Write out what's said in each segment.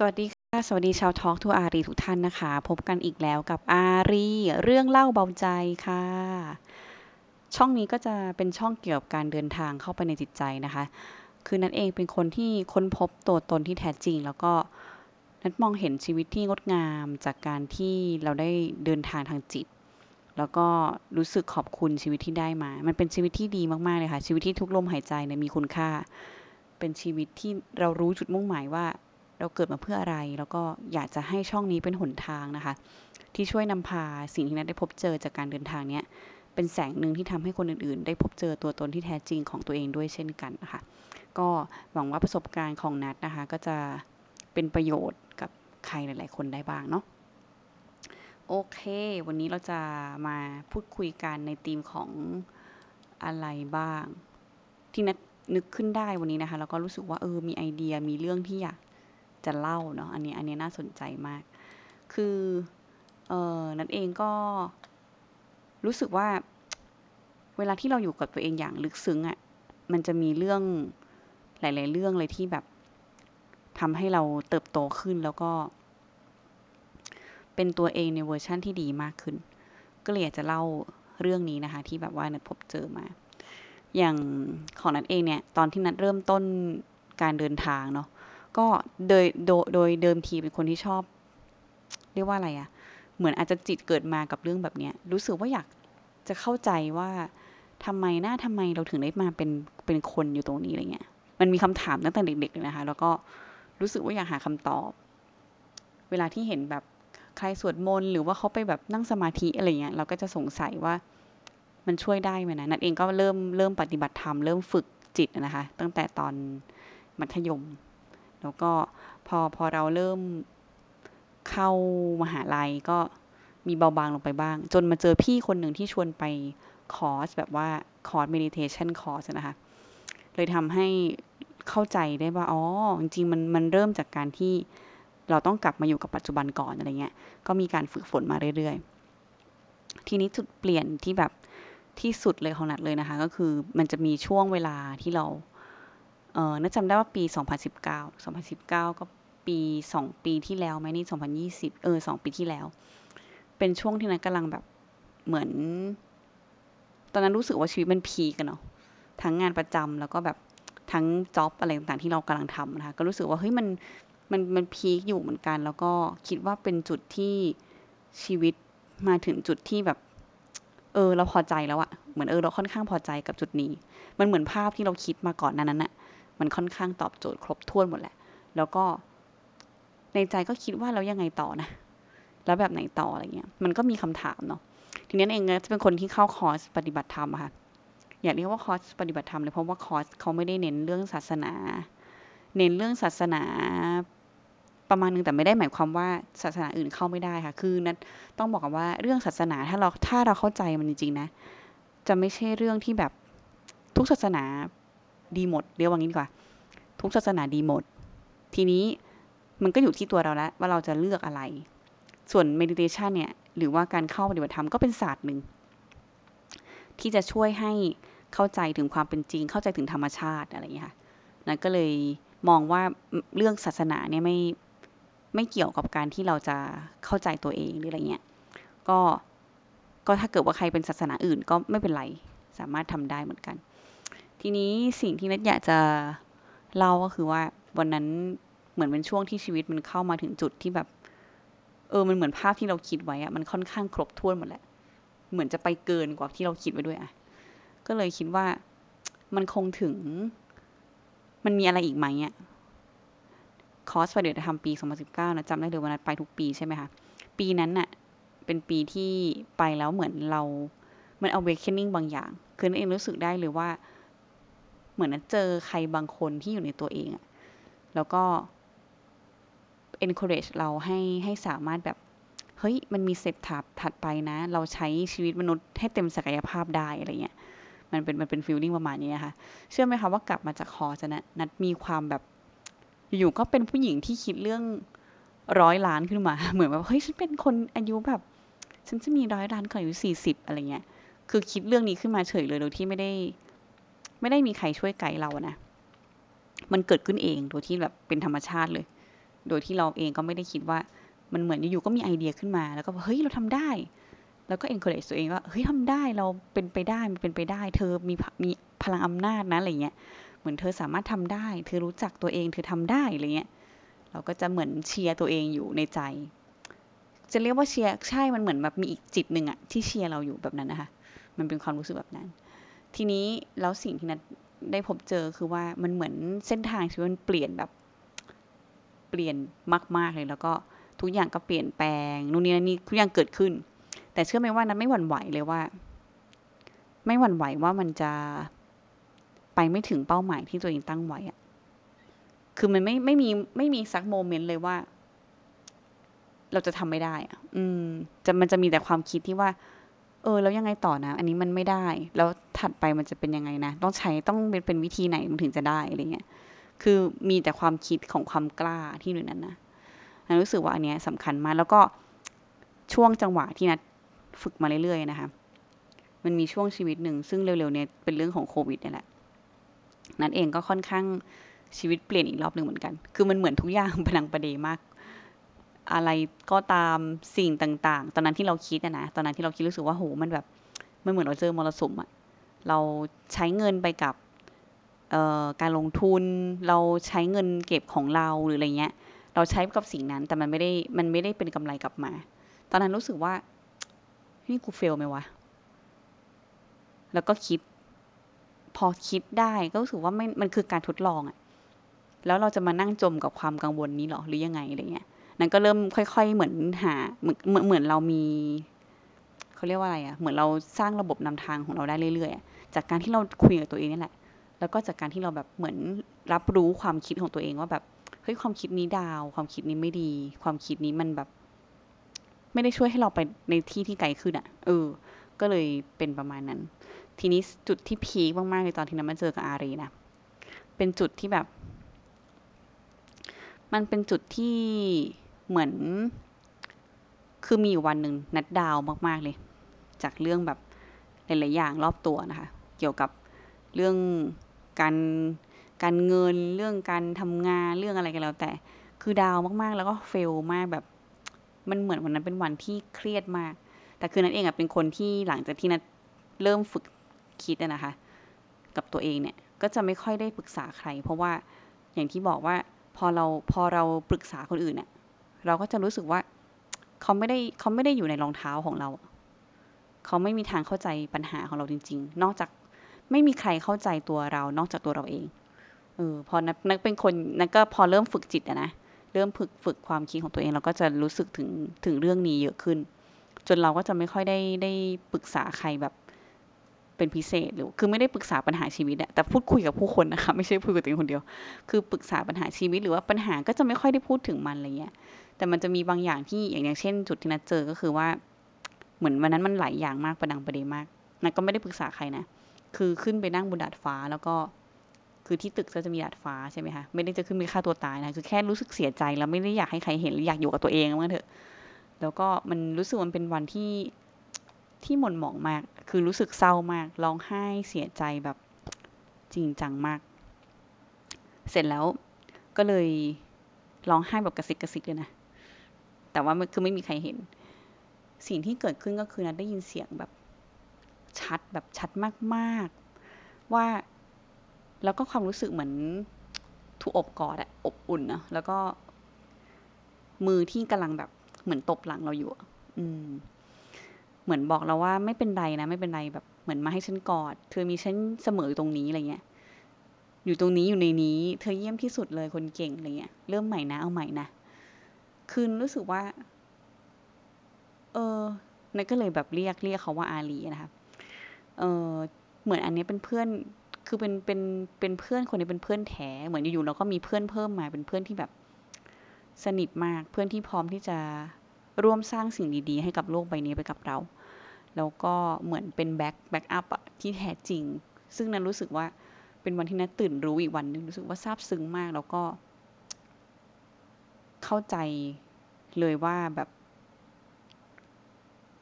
สวัสดีค่ะ สวัสดีชาวทอล์กทูอารีทุกท่านนะคะ พบกันอีกแล้วกับอารีเรื่องเล่าเบาใจค่ะ ช่องนี้ก็จะเป็นช่องเกี่ยวกับการเดินทางเข้าไปในจิตใจนะคะ คือนัทเองเป็นคนที่ค้นพบตัวตนที่แท้จริง แล้วก็นัทมองเห็นชีวิตที่งดงามจากการที่เราได้เดินทางทางจิต แล้วก็รู้สึกขอบคุณชีวิตที่ได้มา มันเป็นชีวิตที่ดีมากๆเลยค่ะ ชีวิตที่ทุกลมหายใจเนี่ยมีคุณค่า เป็นชีวิตที่เรารู้จุดมุ่งหมายว่า เราเกิดมาเพื่ออะไร แล้วก็อยากจะให้ช่องนี้เป็นหนทางนะคะ ที่ช่วยนำพาสิ่งที่นัทได้พบเจอจากการเดินทางเนี้ยเป็นแสงหนึ่งที่ทำให้คนอื่นๆ ได้พบเจอตัวตนที่แท้จริงของตัวเองด้วยเช่นกันนะคะก็หวังว่าประสบการณ์ของนัทนะคะก็จะเป็นประโยชน์กับใครหลาย ๆ คนได้บ้างเนาะโอเค วันนี้เราจะมาพูดคุยกันในธีมของอะไรบ้าง ที่นัทนึกขึ้นได้วันนี้นะคะ แล้วก็รู้สึกว่าเออมีไอเดียมีเรื่องที่อยาก จะเล่าเนาะอันนี้อันนี้น่าสนใจมาก คือเออนัทเองก็รู้สึกว่า เวลาที่เราอยู่กับตัวเองอย่างลึกซึ้งอะ่ะมันจะมีเรื่องหลาย ๆ เรื่องเลยที่แบบทำให้เราเติบโตขึ้นแล้วก็ เป็นตัวเองในเวอร์ชั่นที่ดีมากขึ้น ก็เลยอยากจะเล่าเรื่องนี้นะคะ ที่แบบว่านัดพบเจอมา อย่างของนัดเองเนี่ย ตอนที่นัดเริ่มต้นการเดินทางเนาะ ก็โดยโดยโดยเดิมทีเป็นคนที่ชอบ เรียกว่าอะไรอะเหมือนอาจจะจิตเกิดมากับเรื่องแบบเนี้ย รู้สึกว่าอยากจะเข้าใจว่าทำไมหน้าทำไมเราถึงได้มาเป็นเป็นคนอยู่ตรงนี้อะไรเงี้ย มันมีคำถามตั้งแต่เด็กๆเลยนะคะ แล้วก็รู้สึกว่าอยากหาคำตอบ เวลาที่เห็นแบบใครสวดมนต์หรือว่าเขาไปแบบนั่งสมาธิอะไรเงี้ย เราก็จะสงสัยว่ามันช่วยได้ไหมนะ นัทเองก็เริ่มเริ่มปฏิบัติธรรมเริ่มฝึกจิตนะคะ ตั้งแต่ตอนมัธยม แล้วก็พอพอเราเริ่มเข้ามหาลัยก็มีเบาบางลงไปบ้าง จนมาเจอพี่คนหนึ่งที่ชวนไปคอร์สแบบว่าคอร์ส meditation course นะคะ เลยทำให้เข้าใจได้ว่า อ๋อ จริงๆมันมันเริ่มจากการที่เราต้องกลับมาอยู่กับปัจจุบันก่อนอะไรเงี้ย ก็มีการฝึกฝนมาเรื่อยๆ ทีนี้จุดเปลี่ยนที่แบบที่สุดเลยของนัดเลยนะคะ ก็คือมันจะมีช่วงเวลาที่เรา ออน่าจำได้ว่าปี2019 2019ก็ปี2ปีที่แล้วไหมนี่2020เออ2ปีที่แล้ว เป็นช่วงที่นัดกำลังแบบเหมือน ตอนนั้นรู้สึกว่าชีวิตมันพีกันเนาะทั้งงานประจำแล้วก็แบบทั้งจ็อบอะไรต่างๆที่เรากำลังทำนะคะก็รู้สึกว่าเฮ้ยมันมันมันพีคอยู่เหมือนกัน แล้วก็คิดว่าเป็นจุดที่ชีวิตมาถึงจุดที่แบบ เออ เราพอใจแล้วอะเหมือนเออเราค่อนข้างพอใจกับจุดนี้ มันเหมือนภาพที่เราคิดมาก่อนนั้นน่ะ มันค่อนข้างตอบโจทย์ครบถ้วนหมดแหละ แล้วก็ในใจก็คิดว่าแล้วยังไงต่อนะ แล้วแบบไหนต่ออะไรเงี้ย มันก็มีคำถามเนาะ ทีนี้เองจะเป็นคนที่เข้าคอร์สปฏิบัติธรรมค่ะ อยากเรียกว่าคอร์สปฏิบัติธรรมเลยเพราะว่าคอร์สเขาไม่ได้เน้นเรื่องศาสนา เน้นเรื่องศาสนาประมาณนึงแต่ไม่ได้หมายความว่าศาสนาอื่นเข้าไม่ได้ค่ะ คือนันต้องบอกกันว่าเรื่องศาสนาถ้าเราถ้าเราเข้าใจมันจริงๆนะ จะไม่ใช่เรื่องที่แบบทุกศาสนา ดีหมดเรียกว่างี้ดีกว่า ทุกศาสนาดีหมด ทีนี้มันก็อยู่ที่ตัวเราแล้วว่าเราจะเลือกอะไร ส่วน meditation เนี่ยหรือว่าการเข้าปฏิบัติธรรมก็เป็นศาสตร์หนึ่งที่จะช่วยให้เข้าใจถึงความเป็นจริง เข้าใจถึงธรรมชาติอะไรอย่างนี้ค่ะนั่นก็เลยมองว่าเรื่องศาสนาเนี่ยไม่ไม่เกี่ยวกับการที่เราจะเข้าใจตัวเองหรืออะไรเงี้ย ก็ก็ถ้าเกิดว่าใครเป็นศาสนาอื่นก็ไม่เป็นไร สามารถทำได้เหมือนกัน ทีนี้สิ่งที่นัทอยากจะเล่าก็คือว่าวันนั้นเหมือนเป็นช่วงที่ชีวิตมันเข้ามาถึงจุดที่แบบ เออมันเหมือนภาพที่เราคิดไว้อะมันค่อนข้างครบถ้วนหมดแหละเหมือนจะไปเกินกว่าที่เราคิดไว้ด้วยอะก็เลยคิดว่ามันคงถึง มันมีอะไรอีกไหมอะคอร์สปฏิบัติธรรมปี 2019นะจำได้เลยวันนั้นไปทุกปีใช่ไหมคะ ปีนั้นน่ะ เป็นปีที่ไปแล้วเหมือนเรา มัน awakening บางอย่าง คือนั่นเองรู้สึกได้เลยว่า เหมือนนั้นเจอใครบางคนที่อยู่ในตัวเองอะแล้วก็ encourage เราให้ให้สามารถแบบ เฮ้ย มันมีเซตถัดถัดไปนะ เราใช้ชีวิตมนุษย์ให้เต็มศักยภาพได้อะไรเงี้ยมันเป็นมันเป็นฟีลลิ่งประมาณนี้นะคะเชื่อไหมคะว่ากลับมาจากคอร์สนะนัดมีความแบบ อยู่ๆก็เป็นผู้หญิงที่คิดเรื่องร้อยล้านขึ้นมา เหมือนแบบเฮ้ยฉันเป็นคนอายุแบบ ฉันจะมีร้อยล้านก่อนอายุสี่สิบอะไรเงี้ยคือคิดเรื่องนี้ขึ้นมาเฉยเลยโดยที่ไม่ได้ ไม่ได้มีใครช่วยไกด์เรานะ มันเกิดขึ้นเองโดยที่แบบเป็นธรรมชาติเลย โดยที่เราเองก็ไม่ได้คิดว่ามันเหมือนอยู่ๆก็มีไอเดียขึ้นมา แล้วก็เฮ้ยเราทำได้ แล้วก็ encourage ตัวเองว่าเฮ้ยทำได้เราเป็นไปได้มันเป็นไปได้ เธอมีมีพลังอำนาจนะอะไรเงี้ยเหมือนเธอสามารถทำได้ เธอรู้จักตัวเอง เธอทำได้อะไรเงี้ยเราก็จะเหมือนเชียร์ตัวเองอยู่ในใจ จะเรียกว่าเชียร์ใช่มันเหมือนแบบมีอีกจิตหนึ่งอะที่เชียร์เราอยู่แบบนั้นนะคะมันเป็นความรู้สึกแบบนั้น ทีนี้แล้วสิ่งที่นัดได้พบเจอคือว่ามันเหมือนเส้นทางชีวิตมันเปลี่ยนแบบ เปลี่ยนมากๆเลย แล้วก็ทุกอย่างก็เปลี่ยนแปลงนู่นนี่นั่นนี่ทุกอย่างเกิดขึ้น แต่เชื่อไหมว่านัดไม่หวั่นไหวเลยว่า ไม่หวั่นไหวว่ามันจะไปไม่ถึงเป้าหมายที่ตัวเองตั้งไว้อะคือมันไม่ไม่มีไม่มีสักโมเมนต์เลยว่า เราจะทำไม่ได้อะอืม จะมันจะมีแต่ความคิดที่ว่า เออ แล้วยังไงต่อนะ อันนี้มันไม่ได้ แล้วถัดไปมันจะเป็นยังไงนะ ต้องใช้ต้องเป็นเป็นวิธีไหนมันถึงจะได้อะไรเงี้ย คือมีแต่ความคิดของความกล้าที่อยู่นั้นนะนรู้สึกว่าอันเนี้ยสำคัญมาก แล้วก็ช่วงจังหวะที่นัดฝึกมาเรื่อยๆนะคะ มันมีช่วงชีวิตหนึ่งซึ่งเร็วๆเนี้ยเป็นเรื่องของโควิดนี่แหละ นัดเองก็ค่อนข้างชีวิตเปลี่ยนอีกรอบหนึ่งเหมือนกัน คือมันเหมือนทุกอย่างพลังประเดมาก อะไรก็ตามสิ่งต่าง ๆ ตอนนั้นที่เราคิดนะ ตอนนั้นที่เราคิดรู้สึกว่าโหมันแบบมันเหมือนเราเจอมรสุมอะเราใช้เงินไปกับการลงทุน เราใช้เงินเก็บของเราหรืออะไรเงี้ย เราใช้กับสิ่งนั้นแต่มันไม่ได้มันไม่ได้เป็นกำไรกลับมา ตอนนั้นรู้สึกว่านี่กูเฟลไหมวะ แล้วก็คิด พอคิดได้ก็รู้สึกว่าไม่มันคือการทดลองอะแล้วเราจะมานั่งจมกับความกังวลนี้หรอหรือยังไงอะไรเงี้ย นั้นก็เริ่มค่อย ๆ เหมือนหาเหมือนเหมือนเรามีเขาเรียกว่าอะไรอะเหมือนเราสร้างระบบนำทางของเราได้เรื่อยๆจากการที่เราคุยกับตัวเองนี่แหละ แล้วก็จากการที่เราแบบเหมือนรับรู้ความคิดของตัวเองว่าแบบเฮ้ยความคิดนี้ดาว ความคิดนี้ไม่ดี ความคิดนี้มันแบบ ไม่ได้ช่วยให้เราไปในที่ที่ไกลขึ้นอะเออ ก็เลยเป็นประมาณนั้น ทีนี้จุดที่พีคมากๆในตอนที่นั้นมาเจอกับอารีนะเป็นจุดที่แบบ มันเป็นจุดที่ เหมือน คือมีอยู่วันหนึ่งนัดดาวมากๆเลย จากเรื่องแบบหลายๆอย่างรอบตัวนะคะ เกี่ยวกับเรื่องการการเงินเรื่องการทำงานเรื่องอะไรกันแล้วแต่ คือดาวมากๆ แล้วก็เฟลมากแบบ มันเหมือนวันนั้นเป็นวันที่เครียดมาก แต่คือนัดเองอะเป็นคนที่หลังจากที่นัดเริ่มฝึกคิดนะคะ กับตัวเองเนี่ยก็จะไม่ค่อยได้ปรึกษาใคร เพราะว่าอย่างที่บอกว่าพอเราพอเราปรึกษาคนอื่นเนี่ย เราก็จะรู้สึกว่าเขาไม่ได้เขาไม่ได้อยู่ในรองเท้าของเรา เขาไม่มีทางเข้าใจปัญหาของเราจริง ๆ นอกจากไม่มีใครเข้าใจตัวเรา นอกจากตัวเราเอง เออ พอนักนักเป็นคนนักก็พอเริ่มฝึกจิตอะนะ เริ่มฝึกฝึกความคิดของตัวเอง เราก็จะรู้สึกถึงถึงเรื่องนี้เยอะขึ้น จนเราก็จะไม่ค่อยได้ได้ปรึกษาใครแบบเป็นพิเศษหรือ คือไม่ได้ปรึกษาปัญหาชีวิตอะแต่พูดคุยกับผู้คนนะคะ ไม่ใช่พูดกับตัวเองคนเดียว คือปรึกษาปัญหาชีวิตหรือว่าปัญหาก็จะไม่ค่อยได้พูดถึงมันอะไรเงี้ย แต่มันจะมีบางอย่างที่อย่างเช่น จุดที่นัดเจอก็คือว่า เหมือนวันนั้นมันหลายอย่างมากประดังประเดมากนัดก็ไม่ได้ปรึกษาใครนะคือขึ้นไปนั่งบนดาดฟ้าแล้วก็ คือที่ตึกก็จะมีดาดฟ้าใช่ไหมคะไม่ได้จะขึ้นไปฆ่าตัวตายนะคือแค่รู้สึกเสียใจแล้วไม่ได้อยากให้ใครเห็นหรืออยากอยู่กับตัวเองมั้งเถอะ แล้วก็มันรู้สึกมันเป็นวันที่ที่หม่นหมองมาก คือรู้สึกเศร้ามากร้องไห้เสียใจแบบจริงจังมาก เสร็จแล้วก็เลยร้องไห้แบบกระซิกกระซิกเลยนะ แต่ว่าคือไม่มีใครเห็น สิ่งที่เกิดขึ้นก็คือนัดได้ยินเสียงแบบชัดแบบชัดมากๆ ว่าแล้วก็ความรู้สึกเหมือนถูกอบกอดอะอบอุ่นนะแล้วก็ มือที่กำลังแบบเหมือนตบหลังเราอยู่อืม เหมือนบอกเราว่าไม่เป็นไรนะไม่เป็นไรแบบเหมือนมาให้ฉันกอด เธอมีฉันเสมอตรงนี้อะไรเงี้ยอยู่ตรงนี้อยู่ในนี้ เธอเยี่ยมที่สุดเลยคนเก่งอะไรเงี้ยเริ่มใหม่นะเอาใหม่นะ คืนรู้สึกว่า เออนั่นก็เลยแบบเรียกเรียกเขาว่าอาลีนะคะเออเหมือนอันนี้เป็นเพื่อน คือเป็นเป็นเป็นเพื่อนคนนี้เป็นเพื่อนแท้เหมือนอยู่ๆเราก็มีเพื่อนเพิ่มมาเป็นเพื่อนที่แบบสนิทมาก เพื่อนที่พร้อมที่จะร่วมสร้างสิ่งดีๆ ให้กับโลกใบนี้ไปกับเรา แล้วก็เหมือนเป็นแบ็คแบ็คอัพอะที่แท้จริง ซึ่งนั้นรู้สึกว่าเป็นวันที่นัทตื่นรู้อีกวันหนึ่งรู้สึกว่าซาบซึ้งมากแล้วก็ เข้าใจเลยว่าแบบ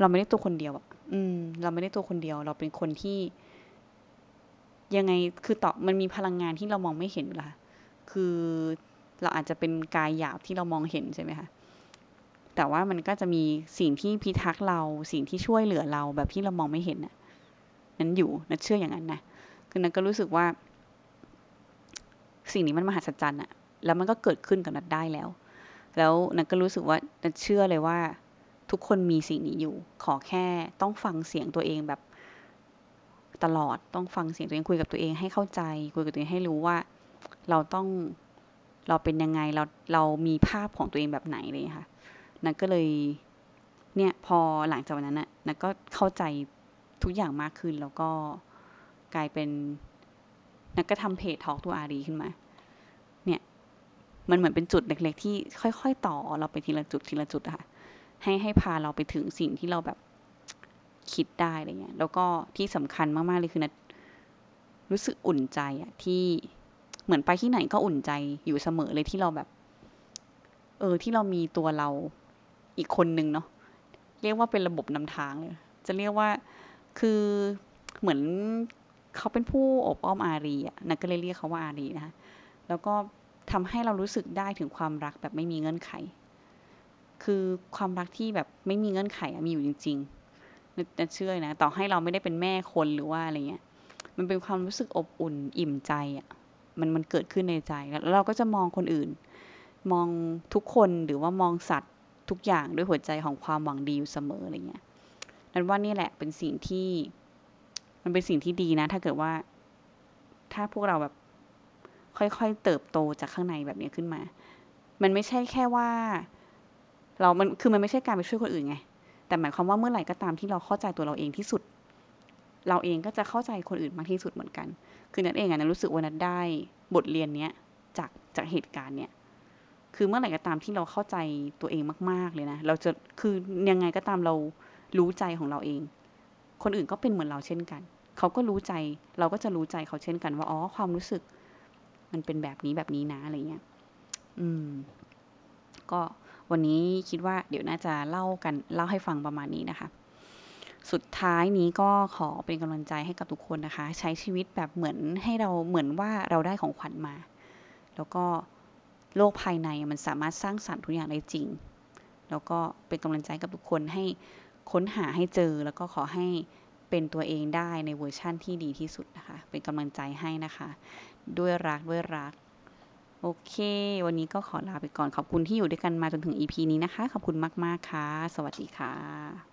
เราไม่ได้ตัวคนเดียวอะอืม เราไม่ได้ตัวคนเดียว เราเป็นคนที่ ยังไงคือต่อมันมีพลังงานที่เรามองไม่เห็นอยู่ละคือเราอาจจะเป็นกายหยาบที่เรามองเห็นใช่ไหมคะแต่ว่ามันก็จะมีสิ่งที่พิทักษ์เราสิ่งที่ช่วยเหลือเราแบบที่เรามองไม่เห็นน่ะนั้นอยู่นัดเชื่ออย่างนั้นนะคือนัดก็รู้สึกว่า สิ่งนี้มันมหัศจรรย์อะแล้วมันก็เกิดขึ้นกับนัดได้แล้ว แล้วนัดก็รู้สึกว่านัดเชื่อเลยว่าทุกคนมีสิ่งนี้อยู่ ขอแค่ต้องฟังเสียงตัวเองแบบตลอดต้องฟังเสียงตัวเองคุยกับตัวเองให้เข้าใจ คุยกับตัวเองให้รู้ว่า เราต้องเราเป็นยังไงเราเรามีภาพของตัวเองแบบไหนเลยค่ะนัดก็เลยเนี่ยพอหลังจากวันนั้นน่ะนัดก็เข้าใจทุกอย่างมากขึ้นแล้วก็กลายเป็นนัดก็ทำเพจทอล์กตัวอารีขึ้นมา มันเหมือนเป็นจุดเล็ก ๆ ที่ค่อย ๆ ต่อเราไปทีละจุดทีละจุดอะค่ะให้ให้พาเราไปถึงสิ่งที่เราแบบคิดได้อะไรเงี้ย แล้วก็ที่สำคัญมากๆเลยคือนัดรู้สึกอุ่นใจอะที่เหมือนไปที่ไหนก็อุ่นใจอยู่เสมอเลยที่เราแบบ เออที่เรามีตัวเราอีกคนนึงเนาะเรียกว่าเป็นระบบนำทางเลยจะเรียกว่าคือเหมือนเขาเป็นผู้อบอ้อมอารีอะนักก็เลยเรียกเขาว่าอารีนะคะแล้วก็ ทำให้เรารู้สึกได้ถึงความรักแบบไม่มีเงื่อนไข คือความรักที่แบบไม่มีเงื่อนไขมีอยู่จริงๆนึกเชื่อนะ ต่อให้เราไม่ได้เป็นแม่คนหรือว่าอะไรเงี้ย มันเป็นความรู้สึกอบอุ่นอิ่มใจอะมันมันเกิดขึ้นในใจ แล้วเราก็จะมองคนอื่น มองทุกคนหรือว่ามองสัตว์ทุกอย่างด้วยหัวใจของความหวังดีอยู่เสมออะไรเงี้ยนั้นว่านี่แหละเป็นสิ่งที่ มันเป็นสิ่งที่ดีนะ ถ้าเกิดว่า ถ้าพวกเราแบบ ค่อยๆเติบโตจากข้างในแบบนี้ขึ้นมา มันไม่ใช่แค่ว่า เรามันคือมันไม่ใช่การไปช่วยคนอื่นไง แต่หมายความว่าเมื่อไหร่ก็ตามที่เราเข้าใจตัวเราเองที่สุด เราเองก็จะเข้าใจคนอื่นมากที่สุดเหมือนกัน คือนัดเองอะนันรู้สึกว่านัดได้บทเรียนเนี้ยจากจากเหตุการณ์เนี้ยคือเมื่อไหร่ก็ตามที่เราเข้าใจตัวเองมาก ๆเลยนะ เราจะคือยังไงก็ตามเรารู้ใจของเราเอง คนอื่นก็เป็นเหมือนเราเช่นกัน เขาก็รู้ใจ เราก็จะรู้ใจเขาเช่นกันว่าอ๋อความรู้สึก มันเป็นแบบนี้แบบนี้นะอะไรเงี้ย อืม ก็วันนี้คิดว่าเดี๋ยวน่าจะเล่ากันเล่าให้ฟังประมาณนี้นะคะ สุดท้ายนี้ก็ขอเป็นกำลังใจให้กับทุกคนนะคะ ใช้ชีวิตแบบเหมือนให้เราเหมือนว่าเราได้ของขวัญมา แล้วก็โลกภายในมันสามารถสร้างสรรค์ทุกอย่างได้จริง แล้วก็เป็นกำลังใจกับทุกคนให้ค้นหาให้เจอ แล้วก็ขอให้เป็นตัวเองได้ในเวอร์ชั่นที่ดีที่สุดนะคะ เป็นกำลังใจให้นะคะ ด้วยรักด้วยรัก โอเค วันนี้ก็ขอลาไปก่อนขอบคุณที่อยู่ด้วยกันมาจนถึง EP นี้นะคะ ขอบคุณมาก ๆ ค่ะ สวัสดีค่ะ